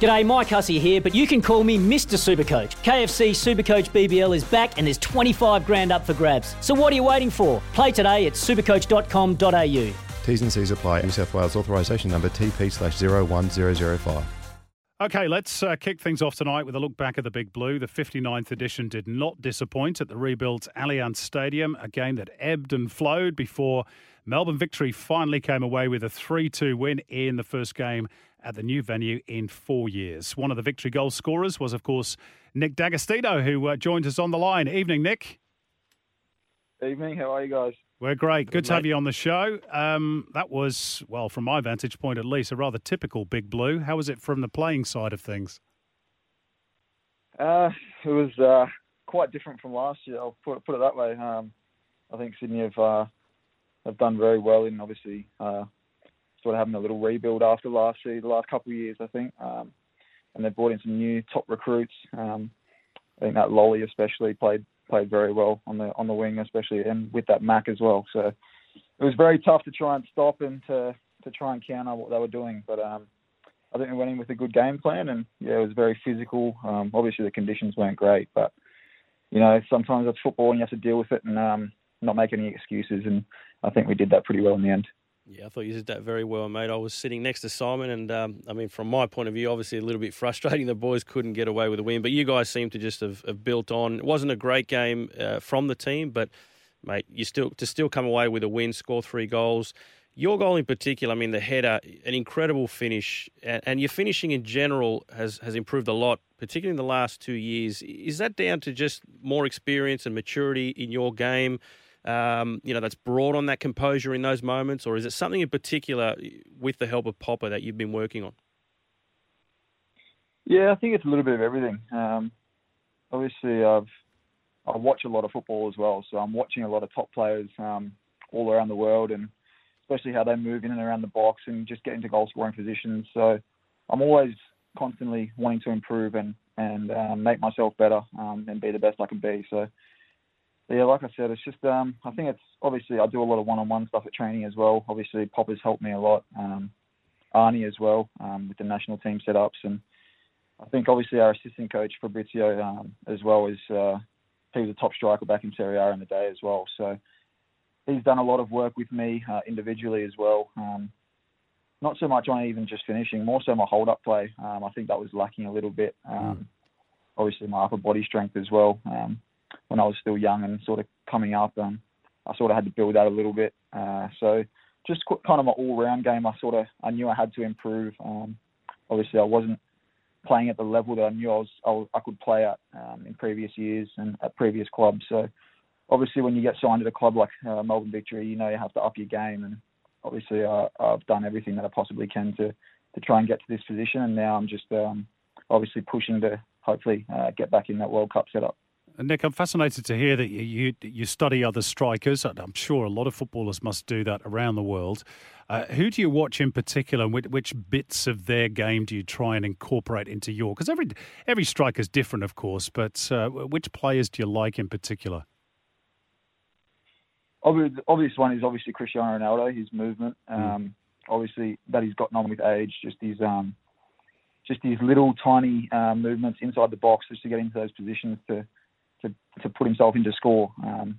G'day, Mike Hussey here, but you can call me Mr. Supercoach. KFC Supercoach BBL is back and there's 25 grand up for grabs. So what are you waiting for? Play today at supercoach.com.au. T's and C's apply. New South Wales authorisation number TP slash 01005. Okay, let's uh, kick things off tonight with a look back at the Big Blue. The 59th edition did not disappoint at the rebuilt Allianz Stadium, a game that ebbed and flowed before Melbourne Victory finally came away with a 3 2 win in the first game at the new venue in four years. One of the victory goal scorers was, of course, Nick D'Agostino, who uh, joined us on the line. Evening, Nick. Evening. How are you guys? We're great. Good, Good to have you on the show. Um, that was, well, from my vantage point at least, a rather typical Big Blue. How was it from the playing side of things? Uh, it was uh, quite different from last year. I'll put, put it that way. Um, I think Sydney have uh, have done very well in obviously uh, sort of having a little rebuild after last year, the last couple of years, I think. Um, and they've brought in some new top recruits. Um, I think that Lolley especially played played very well on the on the wing, especially and with that Mak as well. So it was very tough to try and stop and to to try and counter what they were doing. But um, I think we went in with a good game plan, and yeah, it was very physical. Um, obviously the conditions weren't great, but you know sometimes it's football and you have to deal with it and um, not make any excuses. And I think we did that pretty well in the end. Yeah, I thought you did that very well, mate. I was sitting next to Simon, and um, I mean, from my point of view, obviously a little bit frustrating. The boys couldn't get away with a win, but you guys seem to just have, have built on. It wasn't a great game uh, from the team, but mate, you still to still come away with a win, score three goals. Your goal in particular, I mean, the header, an incredible finish, and, and your finishing in general has has improved a lot, particularly in the last two years. Is that down to just more experience and maturity in your game? Um, you know, that's brought on that composure in those moments, or is it something in particular with the help of Popper that you've been working on? Yeah, I think it's a little bit of everything. Um, obviously, I've I watch a lot of football as well, so I'm watching a lot of top players um, all around the world, and especially how they move in and around the box and just get into goal scoring positions. So I'm always constantly wanting to improve and and um, make myself better um, and be the best I can be. So yeah, like I said, it's just um, I think it's obviously I do a lot of one-on-one stuff at training as well. Obviously, Popper's helped me a lot. Um, Arnie as well um, with the national team setups, and I think obviously our assistant coach Fabrizio um, as well is uh, he was a top striker back in Serie A in the day as well. So he's done a lot of work with me uh, individually as well. Um, not so much on even just finishing, more so my hold-up play. Um, I think that was lacking a little bit. Um, mm. Obviously, my upper body strength as well. Um, when I was still young and sort of coming up. Um, I sort of had to build that a little bit. Uh, so just kind of an all-round game. I sort of I knew I had to improve. Um, obviously, I wasn't playing at the level that I knew I was I, was, I could play at um, in previous years and at previous clubs. So obviously, when you get signed at a club like uh, Melbourne Victory, you know you have to up your game. And obviously, I, I've done everything that I possibly can to to try and get to this position. And now I'm just um, obviously pushing to hopefully uh, get back in that World Cup setup. Nick, I'm fascinated to hear that you, you, you study other strikers. I'm sure a lot of footballers must do that around the world. Uh, who do you watch in particular? Which, which, bits of their game do you try and incorporate into your? Because every every striker is different, of course. But uh, which players do you like in particular? Obvious, obvious one is obviously Cristiano Ronaldo. His movement, hmm. um, mm. obviously that he's gotten on with age. Just his um, just his little tiny um, movements inside the box just to get into those positions to to, to put himself into score. Um,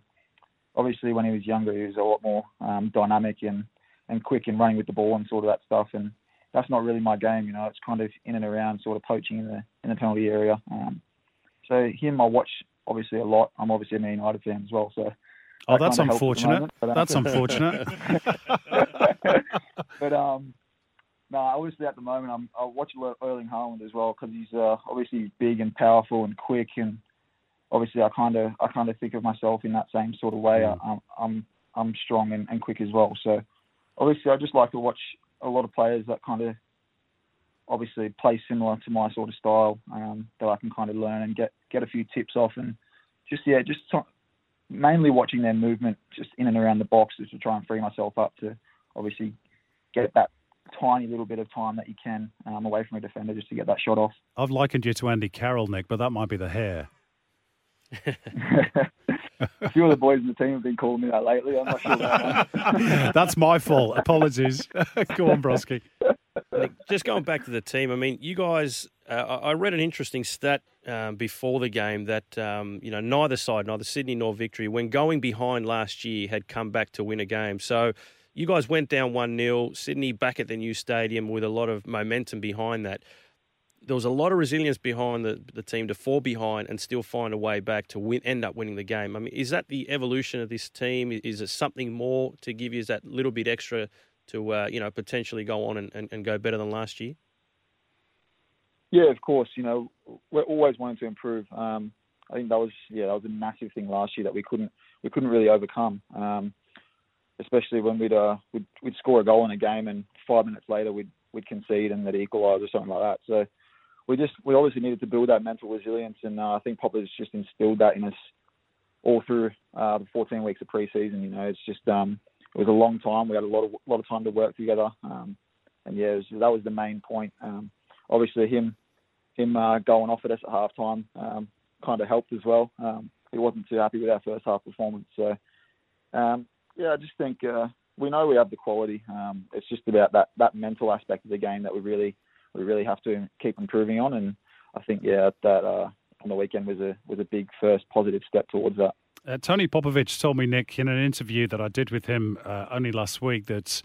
obviously, when he was younger, he was a lot more um, dynamic and, and quick in running with the ball and sort of that stuff. And that's not really my game. You know, it's kind of in and around, sort of poaching in the in the penalty area. Um, so him, I watch obviously a lot. I'm obviously a Man United fan as well. So. Oh, that's unfortunate. Moment, but, um, that's unfortunate. but um, no, obviously at the moment I'm I watch a lot of Erling Haaland as well because he's uh, obviously big and powerful and quick and obviously I kind of I kind of think of myself in that same sort of way. Mm. I, am I'm I'm strong and, and quick as well. So obviously I just like to watch a lot of players that kind of obviously play similar to my sort of style um, that I can kind of learn and get get a few tips off and just yeah just t- mainly watching their movement just in and around the box just to try and free myself up to obviously get that tiny little bit of time that you can um, away from a defender just to get that shot off. I've likened you to Andy Carroll, Nick, but that might be the hair. A few of the boys in the team have been calling me that lately. I'm not sure that. That's my fault. Apologies. Go on, Broski. Just going back to the team, I mean, you guys. Uh, I read an interesting stat um, before the game that um, you know neither side, neither Sydney nor Victory, when going behind last year, had come back to win a game. So you guys went down one 0 Sydney back at the new stadium with a lot of momentum behind that there was a lot of resilience behind the, the team to fall behind and still find a way back to win, end up winning the game. I mean, is that the evolution of this team? Is it something more to give you that little bit extra to uh, you know potentially go on and, and, and, go better than last year? Yeah, of course. You know, we're always wanting to improve. Um, I think that was yeah that was a massive thing last year that we couldn't we couldn't really overcome. Um, especially when we'd, uh, we'd we'd score a goal in a game and five minutes later we'd we'd concede and they'd equalise or something like that. So we just we obviously needed to build that mental resilience, and uh, I think Popper's just instilled that in us all through uh, the 14 weeks of preseason. You know, it's just um, it was a long time. We had a lot of lot of time to work together, um, and yeah, was, that was the main point. Um, obviously, him him uh, going off at us at halftime um, kind of helped as well. Um, he wasn't too happy with our first half performance, so um, yeah, I just think uh, we know we have the quality. Um, it's just about that that mental aspect of the game that we really we really have to keep improving on. And I think yeah, that uh, on the weekend was a was a big first positive step towards that. Uh, Tony Popovic told me, Nick, in an interview that I did with him uh, only last week, that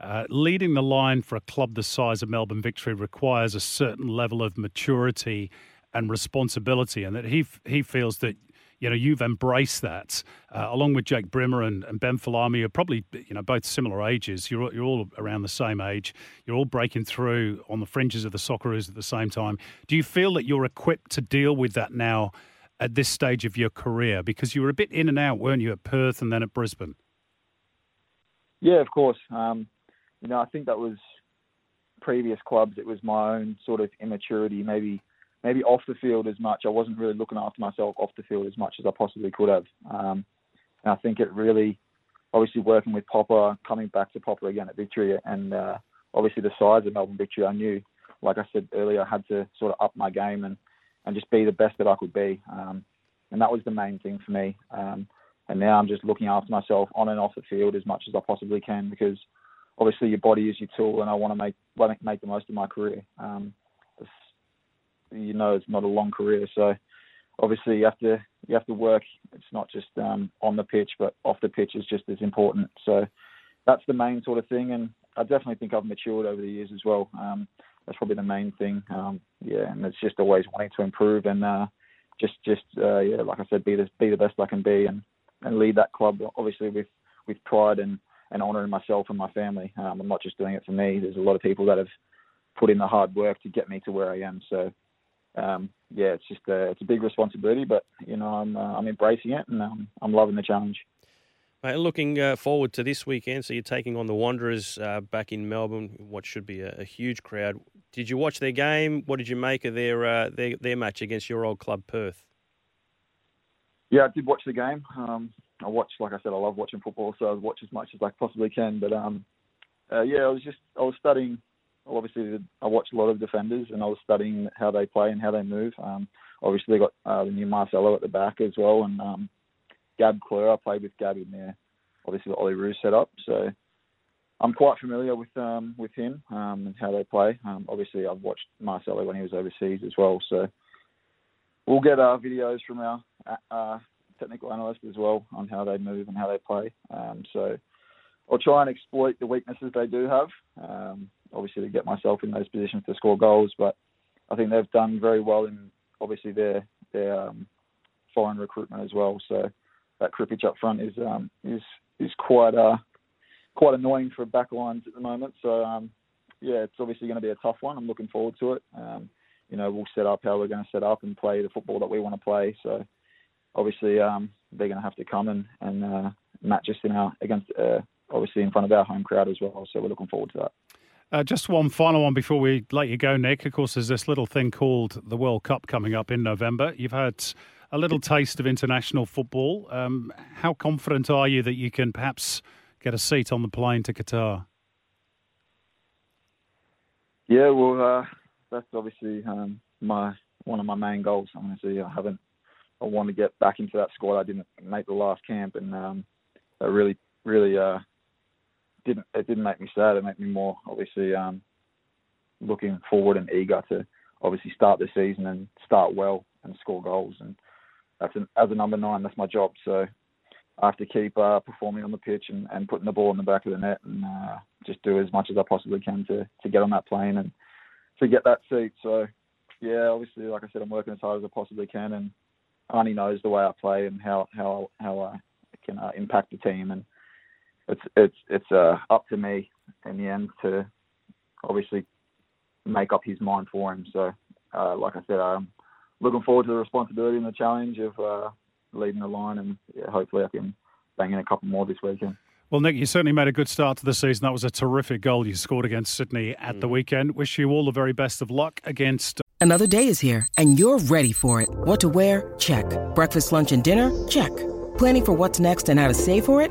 uh, leading the line for a club the size of Melbourne Victory requires a certain level of maturity and responsibility, and that he he feels that you know, you've embraced that uh, along with Jake Brimmer and, and Ben Folami. You're probably, you know, both similar ages. You're, you're all around the same age. You're all breaking through on the fringes of the Socceroos at the same time. Do you feel that you're equipped to deal with that now at this stage of your career? Because you were a bit in and out, weren't you, at Perth and then at Brisbane? Yeah, of course. Um, you know, I think that was previous clubs. It was my own sort of immaturity, maybe maybe off the field as much. I wasn't really looking after myself off the field as much as I possibly could have. Um, and I think it really, obviously working with Popper, coming back to Popper again at Victory, and uh, obviously the size of Melbourne Victory, I knew, like I said earlier, I had to sort of up my game and, and just be the best that I could be. Um, and that was the main thing for me. Um, and now I'm just looking after myself on and off the field as much as I possibly can because obviously your body is your tool, and I want to make make the most of my career. Um, you know it's not a long career. So obviously you have to you have to work. It's not just um, on the pitch, but off the pitch is just as important. So that's the main sort of thing, and I definitely think I've matured over the years as well. Um, that's probably the main thing. Um, yeah, and it's just always wanting to improve and uh, just just uh, yeah, like I said, be the be the best I can be and and lead that club obviously with with pride and and honour in myself and my family. Um, I'm not just doing it for me. There's a lot of people that have put in the hard work to get me to where I am. So um, yeah, it's just a, it's a big responsibility, but you know I'm uh, I'm embracing it and um, I'm loving the challenge. Mate, looking uh, forward to this weekend, so you're taking on the Wanderers uh, back in Melbourne. What should be a, a, huge crowd. Did you watch their game? What did you make of their uh, their, their match against your old club Perth? Yeah, I did watch the game. Um, I watched, like I said, I love watching football, so I watch as much as I possibly can. But um, uh, yeah, I was just I was studying obviously I watch a lot of defenders and I was studying how they play and how they move. Um, obviously they got uh, the new Marcelo at the back as well, and um, Gab Cleur. I played with Gab in there. Obviously the Olyroos set up, so I'm quite familiar with um, with him um, and how they play. Um, obviously I've watched Marcelo when he was overseas as well, so we'll get our videos from our uh, technical analyst as well on how they move and how they play. Um, so I'll try and exploit the weaknesses they do have. Um, obviously, to get myself in those positions to score goals, but I think they've done very well in obviously their their um, foreign recruitment as well. So that Kripic up front is um, is is quite uh, quite annoying for backlines at the moment. So um, yeah, it's obviously going to be a tough one. I'm looking forward to it. Um, you know, we'll set up how we're going to set up and play the football that we want to play. So obviously, um, they're going to have to come and and uh, match us in our against uh, obviously in front of our home crowd as well. So we're looking forward to that. Uh, just one final one before we let you go, Nick. Of course, there's this little thing called the World Cup coming up in November. You've had a little taste of international football. Um, how confident are you that you can perhaps get a seat on the plane to Qatar? Yeah, well, uh, that's obviously um, my one of my main goals. Honestly, I haven't. I want to get back into that squad. I didn't make the last camp, and um, that really, really uh, didn't. It didn't make me sad. It made me more obviously um, looking forward and eager to obviously start the season and start well and score goals. And that's an, as a number nine, that's my job. So I have to keep uh, performing on the pitch and, and putting the ball in the back of the net and uh, just do as much as I possibly can to, to get on that plane and to get that seat. So, yeah, obviously, like I said, I'm working as hard as I possibly can, and Arnie knows the way I play and how how how I can uh, impact the team, and it's it's it's uh, up to me in the end to obviously make up his mind for him. So, uh, like I said, I'm looking forward to the responsibility and the challenge of uh, leading the line, and yeah, hopefully I can bang in a couple more this weekend. Well, Nick, you certainly made a good start to the season. That was a terrific goal you scored against Sydney at mm. the weekend. Wish you all the very best of luck against. Another day is here, and you're ready for it. What to wear? Check. Breakfast, lunch, and dinner? Check. Planning for what's next and how to save for it?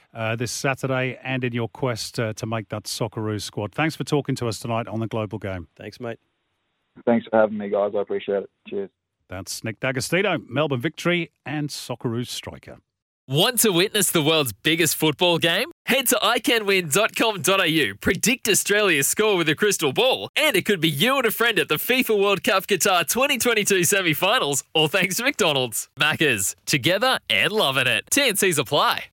uh, this Saturday and in your quest uh, to make that Socceroos squad. Thanks for talking to us tonight on the Global Game. Thanks, mate. Thanks for having me, guys. I appreciate it. Cheers. That's Nick D'Agostino, Melbourne victory and Socceroos striker. Want to witness the world's biggest football game? Head to iCanWin.com.au, predict Australia's score with a crystal ball, and it could be you and a friend at the FIFA World Cup Qatar 2022 semi finals, all thanks to McDonald's. Maccas, together and loving it. TNCs apply.